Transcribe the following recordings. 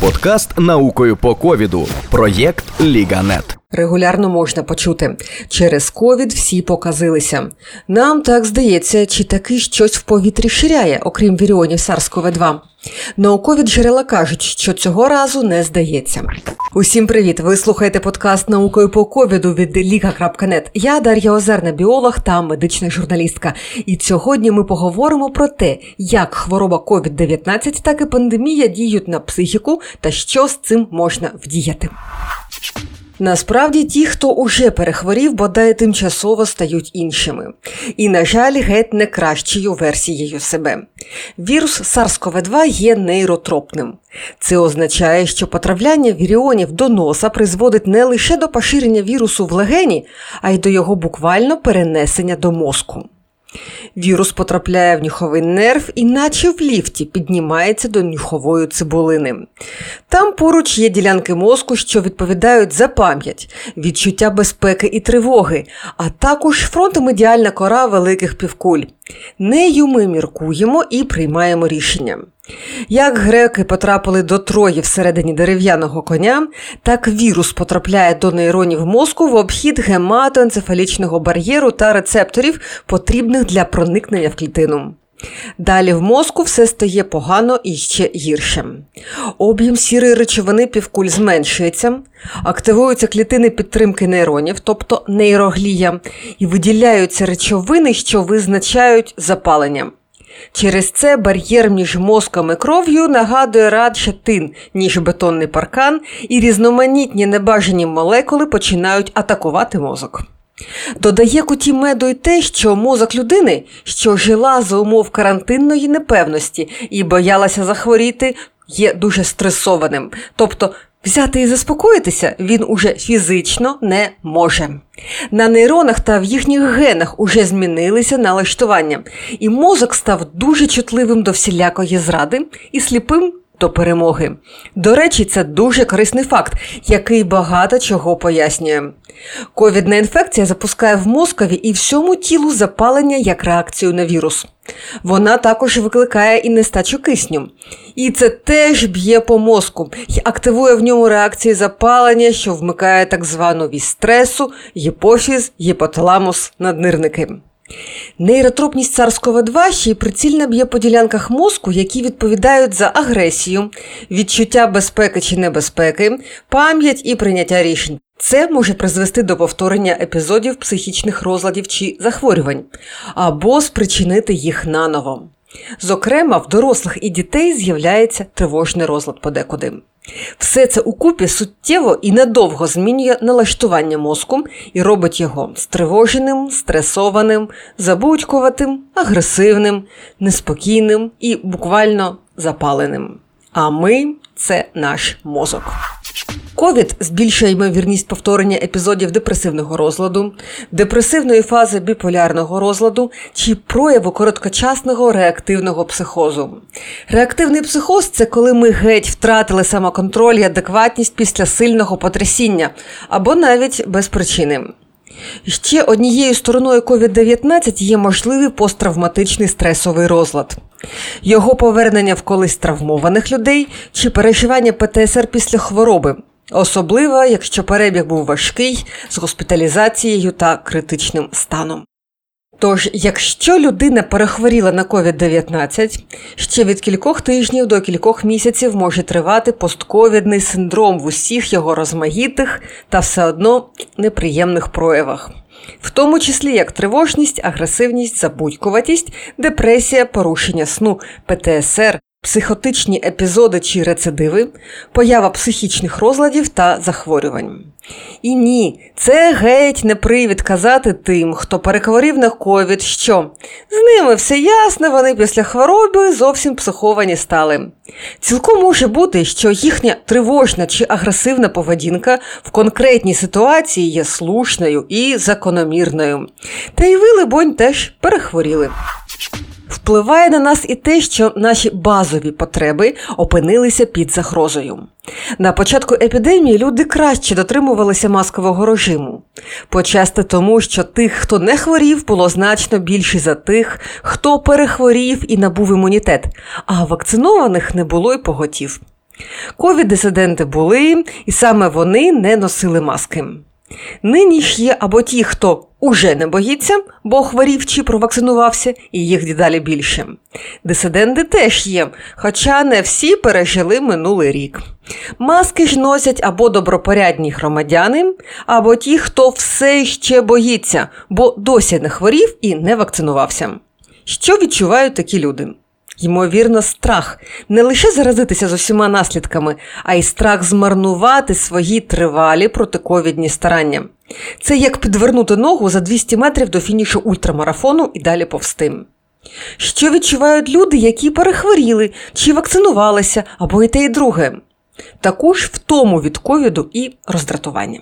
Подкаст наукою по ковіду. Проєкт Ліганет. Регулярно можна почути через ковід всі показилися. Нам так здається, чи таки щось в повітрі ширяє, окрім віріонів SARS-CoV-2. Наукові джерела кажуть, що цього разу не здається. Усім привіт! Ви слухаєте подкаст наукою по ковіду від Ліга.нет. Я Дар'я Озерна, біолог та медична журналістка. І сьогодні ми поговоримо про те, як хвороба COVID-19, так і пандемія діють на психіку та що з цим можна вдіяти. Насправді ті, хто уже перехворів, бодай тимчасово стають іншими. І, на жаль, геть не кращою версією себе. Вірус SARS-CoV-2 є нейротропним. Це означає, що потрапляння віріонів до носа призводить не лише до поширення вірусу в легені, а й до його буквально перенесення до мозку. Вірус потрапляє в нюховий нерв і, наче в ліфті, піднімається до нюхової цибулини. Там поруч є ділянки мозку, що відповідають за пам'ять, відчуття безпеки і тривоги, а також фронтомедіальна кора великих півкуль. Нею ми міркуємо і приймаємо рішення. Як греки потрапили до Трої всередині дерев'яного коня, так вірус потрапляє до нейронів мозку в обхід гематоенцефалічного бар'єру та рецепторів, потрібних для проникнення в клітину. Далі в мозку все стає погано і ще гірше. Об'єм сірої речовини півкуль зменшується, активуються клітини підтримки нейронів, тобто нейроглія, і виділяються речовини, що визначають запалення. Через це бар'єр між мозком і кров'ю нагадує радше тин, ніж бетонний паркан, і різноманітні небажані молекули починають атакувати мозок. Додає куті меду й те, що мозок людини, що жила за умов карантинної непевності і боялася захворіти, є дуже стресованим. Тобто Взяти і заспокоїтися він уже фізично не може. На нейронах та в їхніх генах уже змінилися налаштування, і мозок став дуже чутливим до всілякої зради і сліпим до перемоги. До речі, це дуже корисний факт, який багато чого пояснює. Ковідна інфекція запускає в мозкові і всьому тілу запалення як реакцію на вірус. Вона також викликає і нестачу кисню. І це теж б'є по мозку і активує в ньому реакції запалення, що вмикає так звану вість стресу, гіпофіз, гіпоталамус, наднирники. Нейротропність SARS-CoV-2 ще й прицільно б'є по ділянках мозку, які відповідають за агресію, відчуття безпеки чи небезпеки, пам'ять і прийняття рішень. Це може призвести до повторення епізодів психічних розладів чи захворювань, або спричинити їх наново. Зокрема, в дорослих і дітей з'являється тривожний розлад подекуди. Все це укупі суттєво і надовго змінює налаштування мозку і робить його стривоженим, стресованим, забудькуватим, агресивним, неспокійним і буквально запаленим. А ми це наш мозок. Ковід збільшує ймовірність повторення епізодів депресивного розладу, депресивної фази біполярного розладу чи прояву короткочасного реактивного психозу. Реактивний психоз це коли ми геть втратили самоконтроль і адекватність після сильного потрясіння або навіть без причини. Ще однією стороною COVID-19 є можливий посттравматичний стресовий розлад. Його повернення в колись травмованих людей чи переживання ПТСР після хвороби, особливо якщо перебіг був важкий з госпіталізацією та критичним станом. Тож, якщо людина перехворіла на COVID-19, ще від кількох тижнів до кількох місяців може тривати постковідний синдром в усіх його розмаїтих та все одно неприємних проявах, в тому числі як тривожність, агресивність, забудькуватість, депресія, порушення сну, ПТСР, психотичні епізоди чи рецидиви, поява психічних розладів та захворювань. І ні, це геть не привід казати тим, хто перехворів на ковід, що з ними все ясно, вони після хвороби зовсім психовані стали. Цілком може бути, що їхня тривожна чи агресивна поведінка в конкретній ситуації є слушною і закономірною. Та й ви, либонь, теж перехворіли. Впливає на нас і те, що наші базові потреби опинилися під загрозою. На початку епідемії люди краще дотримувалися маскового режиму. Почасти тому, що тих, хто не хворів, було значно більше за тих, хто перехворів і набув імунітет, а вакцинованих не було й поготів. Ковід-дисиденти були, і саме вони не носили маски. Нині ж є або ті, хто уже не боїться, бо хворів чи провакцинувався, і їх дедалі більше. Дисиденти теж є, хоча не всі пережили минулий рік. Маски ж носять або добропорядні громадяни, або ті, хто все ще боїться, бо досі не хворів і не вакцинувався. Що відчувають такі люди? Ймовірно, страх не лише заразитися з усіма наслідками, а й страх змарнувати свої тривалі протиковідні старання. Це як підвернути ногу за 200 метрів до фінішу ультрамарафону і далі повстим. Що відчувають люди, які перехворіли чи вакцинувалися, або і те, і друге, також втому від ковіду і роздратування.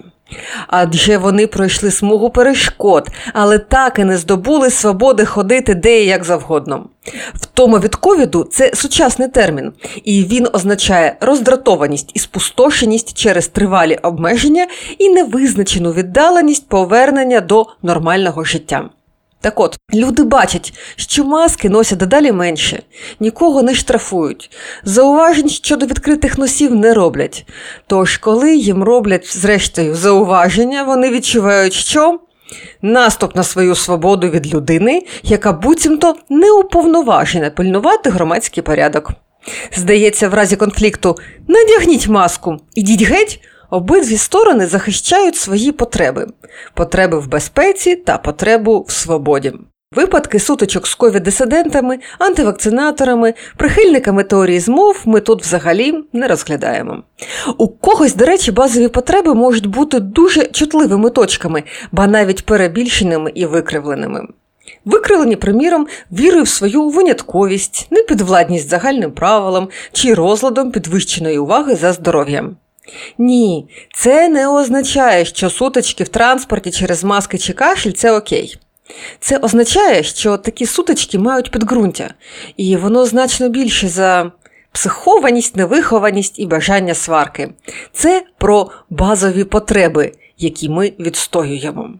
Адже вони пройшли смугу перешкод, але так і не здобули свободи ходити де і як завгодно. Втома від ковіду це сучасний термін, і він означає роздратованість і спустошеність через тривалі обмеження і невизначену віддаленість повернення до нормального життя. Так от, люди бачать, що маски носять дедалі менше, нікого не штрафують, зауважень щодо відкритих носів не роблять. Тож, коли їм роблять, зрештою, зауваження, вони відчувають, що наступ на свою свободу від людини, яка буцімто не уповноважена пильнувати громадський порядок. Здається, в разі конфлікту надягніть маску, ідіть геть. Обидві сторони захищають свої потреби: потреби в безпеці та потребу в свободі. Випадки сутичок з ковід-дисидентами, антивакцинаторами, прихильниками теорії змов ми тут взагалі не розглядаємо. У когось, до речі, базові потреби можуть бути дуже чутливими точками, ба навіть перебільшеними і викривленими. Викривлені, приміром, вірою в свою винятковість, непідвладність загальним правилам чи розладом підвищеної уваги за здоров'ям. Ні, це не означає, що сутички в транспорті через маски чи кашель це окей. Це означає, що такі сутички мають підґрунтя, і воно значно більше за психованість, невихованість і бажання сварки. Це про базові потреби, які ми відстоюємо.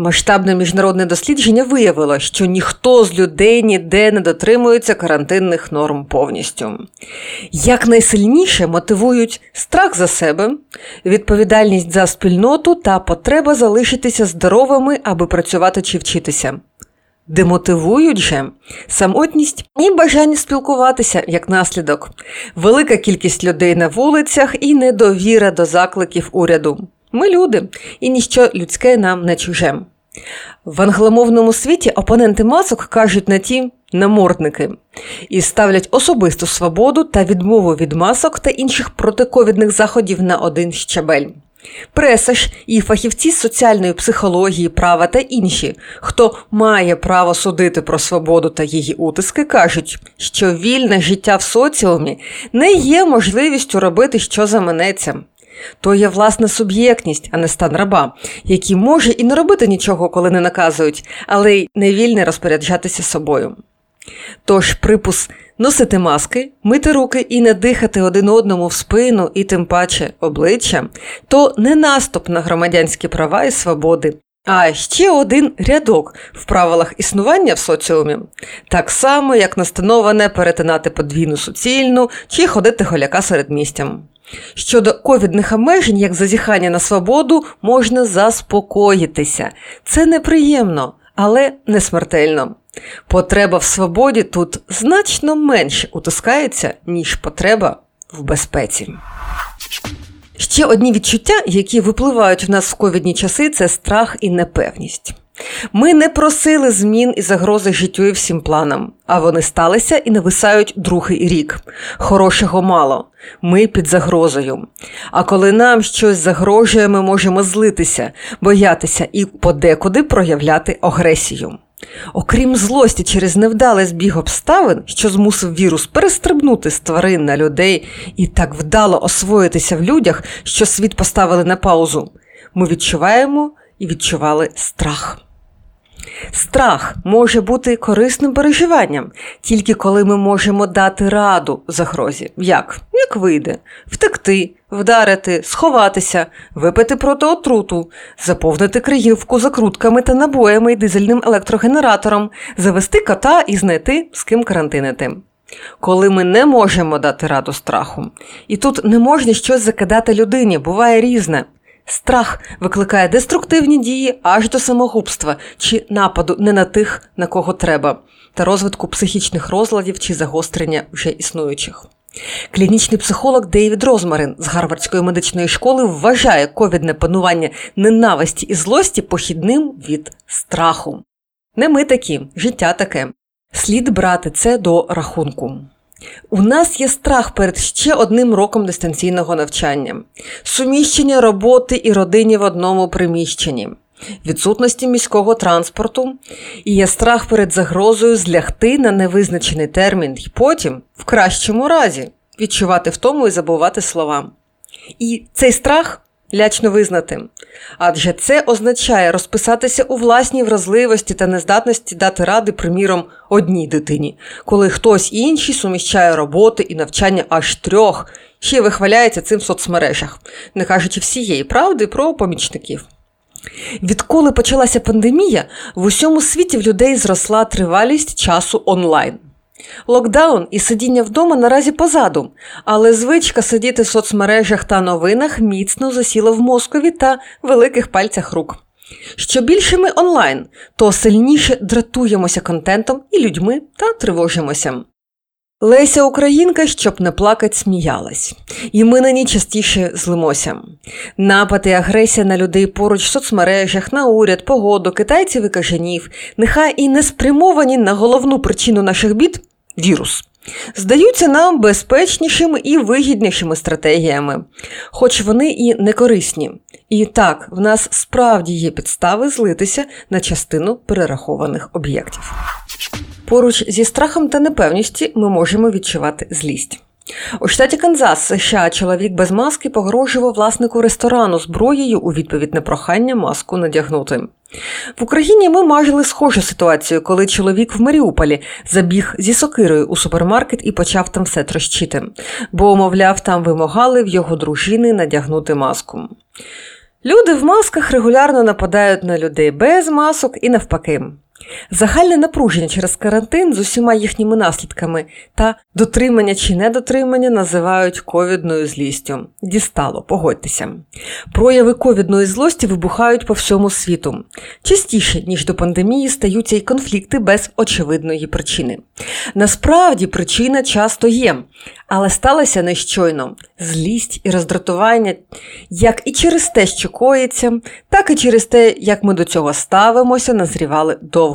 Масштабне міжнародне дослідження виявило, що ніхто з людей ніде не дотримується карантинних норм повністю. Якнайсильніше мотивують страх за себе, відповідальність за спільноту та потреба залишитися здоровими, аби працювати чи вчитися. Демотивують же самотність і бажання спілкуватися як наслідок, велика кількість людей на вулицях і недовіра до закликів уряду. Ми люди, і ніщо людське нам не чуже. В англомовному світі опоненти масок кажуть на ті намордники і ставлять особисту свободу та відмову від масок та інших протиковідних заходів на один щабель. Преса ж і фахівці з соціальної психології, права та інші, хто має право судити про свободу та її утиски, кажуть, що вільне життя в соціумі не є можливістю робити, що заманеться. То є власна суб'єктність, а не стан раба, який може і не робити нічого, коли не наказують, але й не вільне розпоряджатися собою. Тож припус носити маски, мити руки і не дихати один одному в спину і тим паче обличчя то не наступ на громадянські права і свободи, а ще один рядок в правилах існування в соціумі, так само, як настанова не перетинати подвійну суцільну чи ходити голяка серед містям. Щодо ковідних обмежень, як зазіхання на свободу, можна заспокоїтися. Це неприємно, але не смертельно. Потреба в свободі тут значно менше утискається, ніж потреба в безпеці. Ще одні відчуття, які випливають в нас в ковідні часи, це страх і непевність. Ми не просили змін і загрози життю і всім планам, а вони сталися і нависають другий рік. Хорошого мало. Ми під загрозою. А коли нам щось загрожує, ми можемо злитися, боятися і подекуди проявляти агресію. Окрім злості через невдалий збіг обставин, що змусив вірус перестрибнути з тварин на людей і так вдало освоїтися в людях, що світ поставили на паузу, ми відчуваємо і відчували страх. Страх може бути корисним переживанням, тільки коли ми можемо дати раду загрозі. Як? Як вийде, втекти, вдарити, сховатися, випити проти отруту, заповнити криївку закрутками та набоями і дизельним електрогенератором, завести кота і знайти, з ким карантинити. коли ми не можемо дати раду страху. І тут не можна щось закидати людині, буває різне. Страх викликає деструктивні дії аж до самогубства чи нападу не на тих, на кого треба, та розвитку психічних розладів чи загострення вже існуючих. Клінічний психолог Дейвід Розмарин з Гарвардської медичної школи вважає ковідне панування ненависті і злості похідним від страху. Не ми такі, життя таке. Слід брати це до рахунку. У нас є страх перед ще одним роком дистанційного навчання, суміщення роботи і родині в одному приміщенні, відсутності міського транспорту. І є страх перед загрозою злягти на невизначений термін і потім, в кращому разі, відчувати втому і забувати слова. І цей страх лячно визнати. Адже це означає розписатися у власній вразливості та нездатності дати ради, приміром, одній дитині, коли хтось інший суміщає роботи і навчання аж трьох, ще вихваляється цим в соцмережах, не кажучи всієї правди про помічників. Відколи почалася пандемія, в усьому світі в людей зросла тривалість часу онлайн. Локдаун і сидіння вдома наразі позаду, але звичка сидіти в соцмережах та новинах міцно засіла в мозкові та великих пальцях рук. Що більше ми онлайн, то сильніше дратуємося контентом і людьми та тривожимося. Леся Українка, щоб не плакать, сміялась, і ми на ній частіше злимося. Напад і агресія на людей поруч в соцмережах, на уряд, погоду, китайців і кажанів, нехай і не спрямовані на головну причину наших бід вірус. Здаються нам безпечнішими і вигіднішими стратегіями, хоч вони і не корисні. І так, в нас справді є підстави злитися на частину перерахованих об'єктів. Поруч зі страхом та непевністю ми можемо відчувати злість. У штаті Канзас, США, чоловік без маски погрожував власнику ресторану зброєю у відповідь на прохання маску надягнути. В Україні ми мажили схожу ситуацію, коли чоловік в Маріуполі забіг зі сокирою у супермаркет і почав там все трощити, бо, мовляв, там вимагали в його дружини надягнути маску. Люди в масках регулярно нападають на людей без масок і навпаки. Загальне напруження через карантин з усіма їхніми наслідками та дотримання чи недотримання називають ковідною злістю. Дістало, погодьтеся. Прояви ковідної злості вибухають по всьому світу. Частіше, ніж до пандемії, стаються й конфлікти без очевидної причини. Насправді причина часто є, але сталося нещойно злість і роздратування як і через те, що коїться, так і через те, як ми до цього ставимося, назрівали довго.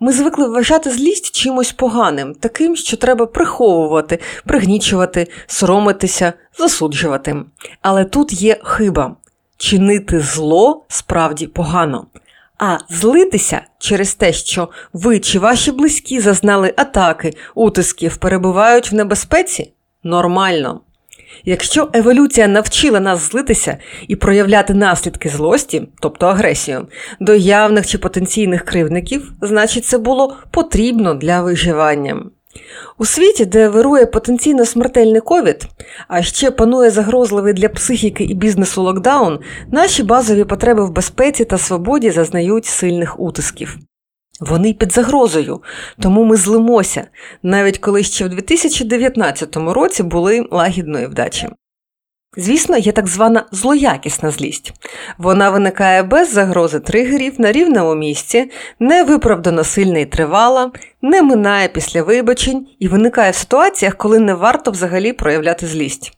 Ми звикли вважати злість чимось поганим, таким, що треба приховувати, пригнічувати, соромитися, засуджувати. Але тут є хиба чинити зло справді погано. А злитися через те, що ви чи ваші близькі зазнали атаки, утисків, перебувають в небезпеці нормально. Якщо еволюція навчила нас злитися і проявляти наслідки злості, тобто агресію, до явних чи потенційних кривдників, значить це було потрібно для виживання. У світі, де вирує потенційно смертельний ковід, а ще панує загрозливий для психіки і бізнесу локдаун, наші базові потреби в безпеці та свободі зазнають сильних утисків. Вони під загрозою, тому ми злимося, навіть коли ще в 2019 році були лагідної вдачі. Звісно, є так звана злоякісна злість. Вона виникає без загрози тригерів на рівному місці, не виправдано сильна і тривала, не минає після вибачень і виникає в ситуаціях, коли не варто взагалі проявляти злість.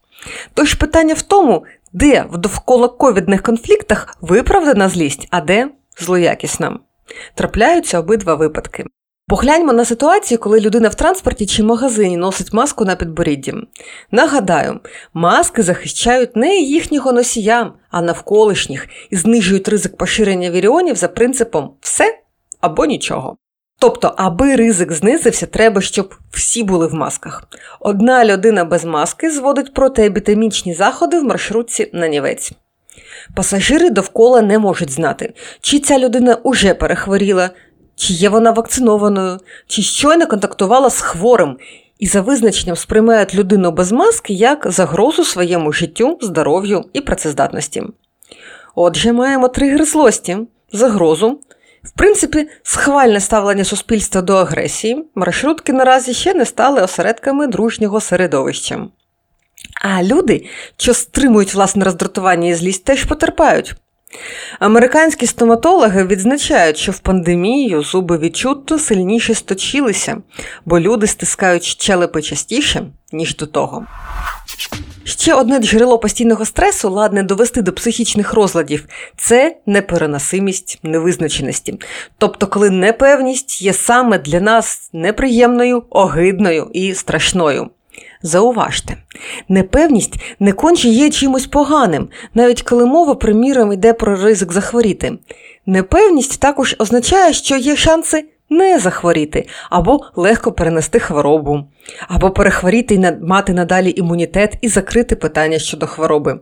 Тож питання в тому, де в довкола ковідних конфліктах виправдана злість, а де злоякісна. Трапляються обидва випадки. Погляньмо на ситуацію, коли людина в транспорті чи магазині носить маску на підборідді. Нагадаю, маски захищають не їхнього носія, а навколишніх і знижують ризик поширення віріонів за принципом все або нічого. Тобто, аби ризик знизився, треба, щоб всі були в масках. Одна людина без маски зводить протиепідемічні заходи в маршрутці на нівець. Пасажири довкола не можуть знати, чи ця людина уже перехворіла, чи є вона вакцинованою, чи щойно контактувала з хворим, і за визначенням сприймають людину без маски як загрозу своєму життю, здоров'ю і працездатності. Отже, маємо тригер злості, загрозу, В принципі, схвальне ставлення суспільства до агресії маршрутки наразі ще не стали осередками дружнього середовища. А люди, що стримують власне роздратування і злість, теж потерпають. Американські стоматологи відзначають, що в пандемію зуби відчутно сильніше сточилися, бо люди стискають щелепи частіше, ніж до того. Ще одне джерело постійного стресу ладне довести до психічних розладів це непереносимість невизначеності. Тобто, коли непевність є саме для нас неприємною, огидною і страшною. Зауважте, непевність не конче є чимось поганим, навіть коли мова, приміром, йде про ризик захворіти. Непевність також означає, що є шанси не захворіти, або легко перенести хворобу, або перехворіти і мати надалі імунітет і закрити питання щодо хвороби.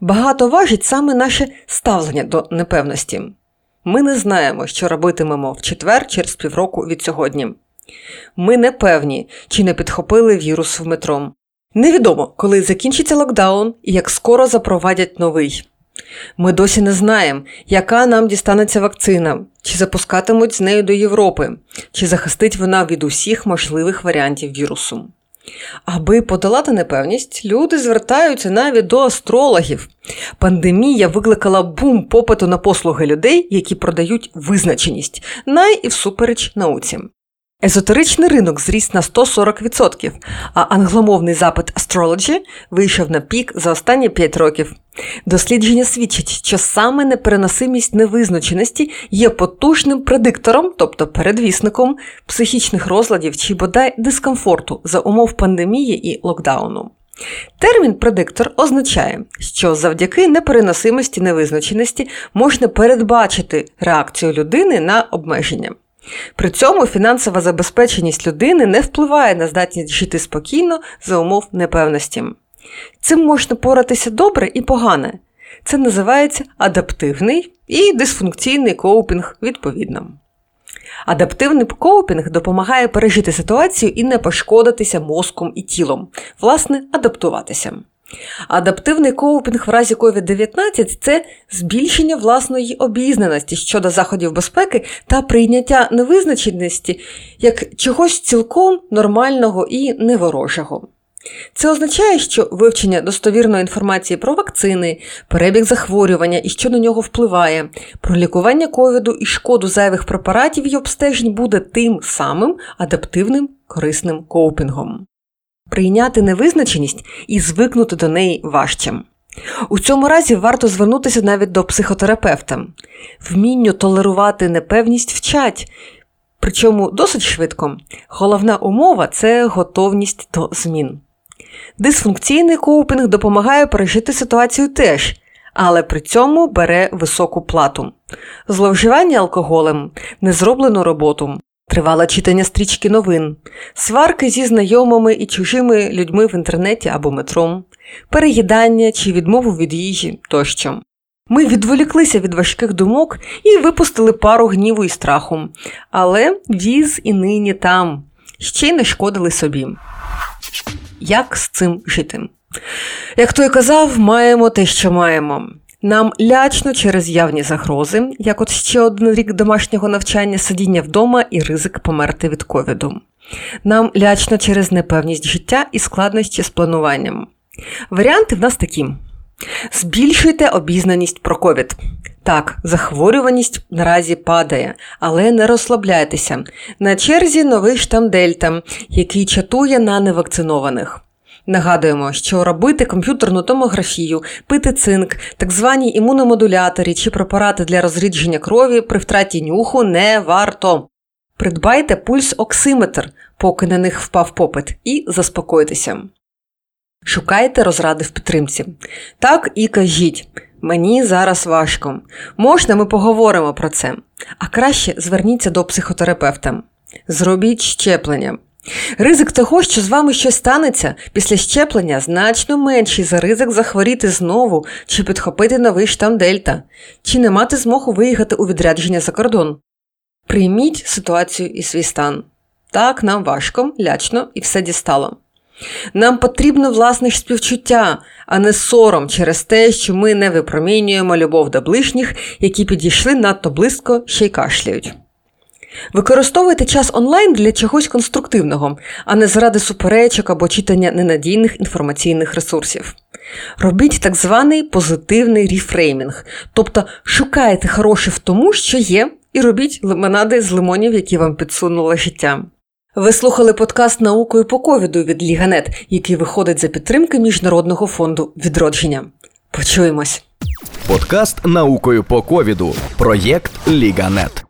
Багато важить саме наше ставлення до непевності. Ми не знаємо, що робитимемо в четвер через півроку від сьогодні. Ми не певні, чи не підхопили вірус в метро. Невідомо, коли закінчиться локдаун і як скоро запровадять новий. Ми досі не знаємо, яка нам дістанеться вакцина, чи запускатимуть з нею до Європи, чи захистить вона від усіх можливих варіантів вірусу. Аби подолати непевність, люди звертаються навіть до астрологів. Пандемія викликала бум попиту на послуги людей, які продають визначеність, най і всупереч науці. Езотеричний ринок зріс на 140%, а англомовний запит Astrology вийшов на пік за останні 5 років. Дослідження свідчать, що саме непереносимість невизначеності є потужним предиктором, тобто передвісником психічних розладів чи бодай дискомфорту за умов пандемії і локдауну. Термін предиктор означає, що завдяки непереносимості невизначеності можна передбачити реакцію людини на обмеження. При цьому фінансова забезпеченість людини не впливає на здатність жити спокійно за умов непевності. Цим можна поратися добре і погане. Це називається адаптивний і дисфункційний коупінг відповідно. Адаптивний коупінг допомагає пережити ситуацію і не пошкодитися мозком і тілом, власне, адаптуватися. Адаптивний коупінг в разі COVID-19 це збільшення власної обізнаності щодо заходів безпеки та прийняття невизначеності як чогось цілком нормального і неворожого. Це означає, що вивчення достовірної інформації про вакцини, перебіг захворювання і що на нього впливає, про лікування ковіду і шкоду зайвих препаратів і обстежень буде тим самим адаптивним корисним коупінгом. Прийняти невизначеність і звикнути до неї важче. У цьому разі варто звернутися навіть до психотерапевта. Вмінню толерувати непевність вчать, причому досить швидко. Головна умова це готовність до змін. Дисфункційний коупінг допомагає пережити ситуацію теж, але при цьому бере високу плату. Зловживання алкоголем, незроблену роботу, тривале читання стрічки новин, сварки зі знайомими і чужими людьми в інтернеті або метро, переїдання чи відмову від їжі тощо. Ми відволіклися від важких думок і випустили пару гніву і страху, але віз і нині там ще й не шкодили собі. Як з цим жити? Як той казав, маємо те, що маємо. Нам лячно через явні загрози, як от ще один рік домашнього навчання, сидіння вдома і ризик померти від ковіду. Нам лячно через непевність життя і складнощі з плануванням. Варіанти в нас такі: збільшуйте обізнаність про ковід. Так, захворюваність наразі падає, але не розслабляйтеся. На черзі новий штам Дельта, який чатує на невакцинованих. Нагадуємо, що робити комп'ютерну томографію, пити цинк, так звані імуномодулятори чи препарати для розрідження крові при втраті нюху не варто. Придбайте пульс-оксиметр, поки на них впав попит, і заспокойтеся. Шукайте розради в підтримці. Так і кажіть. Мені зараз важко. Можна, ми поговоримо про це. А краще зверніться до психотерапевта. Зробіть щеплення. Ризик того, що з вами щось станеться після щеплення, значно менший за ризик захворіти знову чи підхопити новий штам Дельта, чи не мати змогу виїхати у відрядження за кордон. Прийміть ситуацію і свій стан. Так, нам важко, лячно і все дістало. Нам потрібно власне співчуття, а не сором через те, що ми не випромінюємо любов до ближніх, які підійшли надто близько ще й кашляють. Використовуйте час онлайн для чогось конструктивного, а не заради суперечок або читання ненадійних інформаційних ресурсів. Робіть так званий позитивний рефреймінг, тобто шукайте хороше в тому, що є, і робіть лимонади з лимонів, які вам підсунуло життя. Ви слухали подкаст наукою по ковіду від Ліганет, який виходить за підтримки Міжнародного фонду відродження. Почуємось. Подкаст наукою по ковіду. Проєкт Ліганет.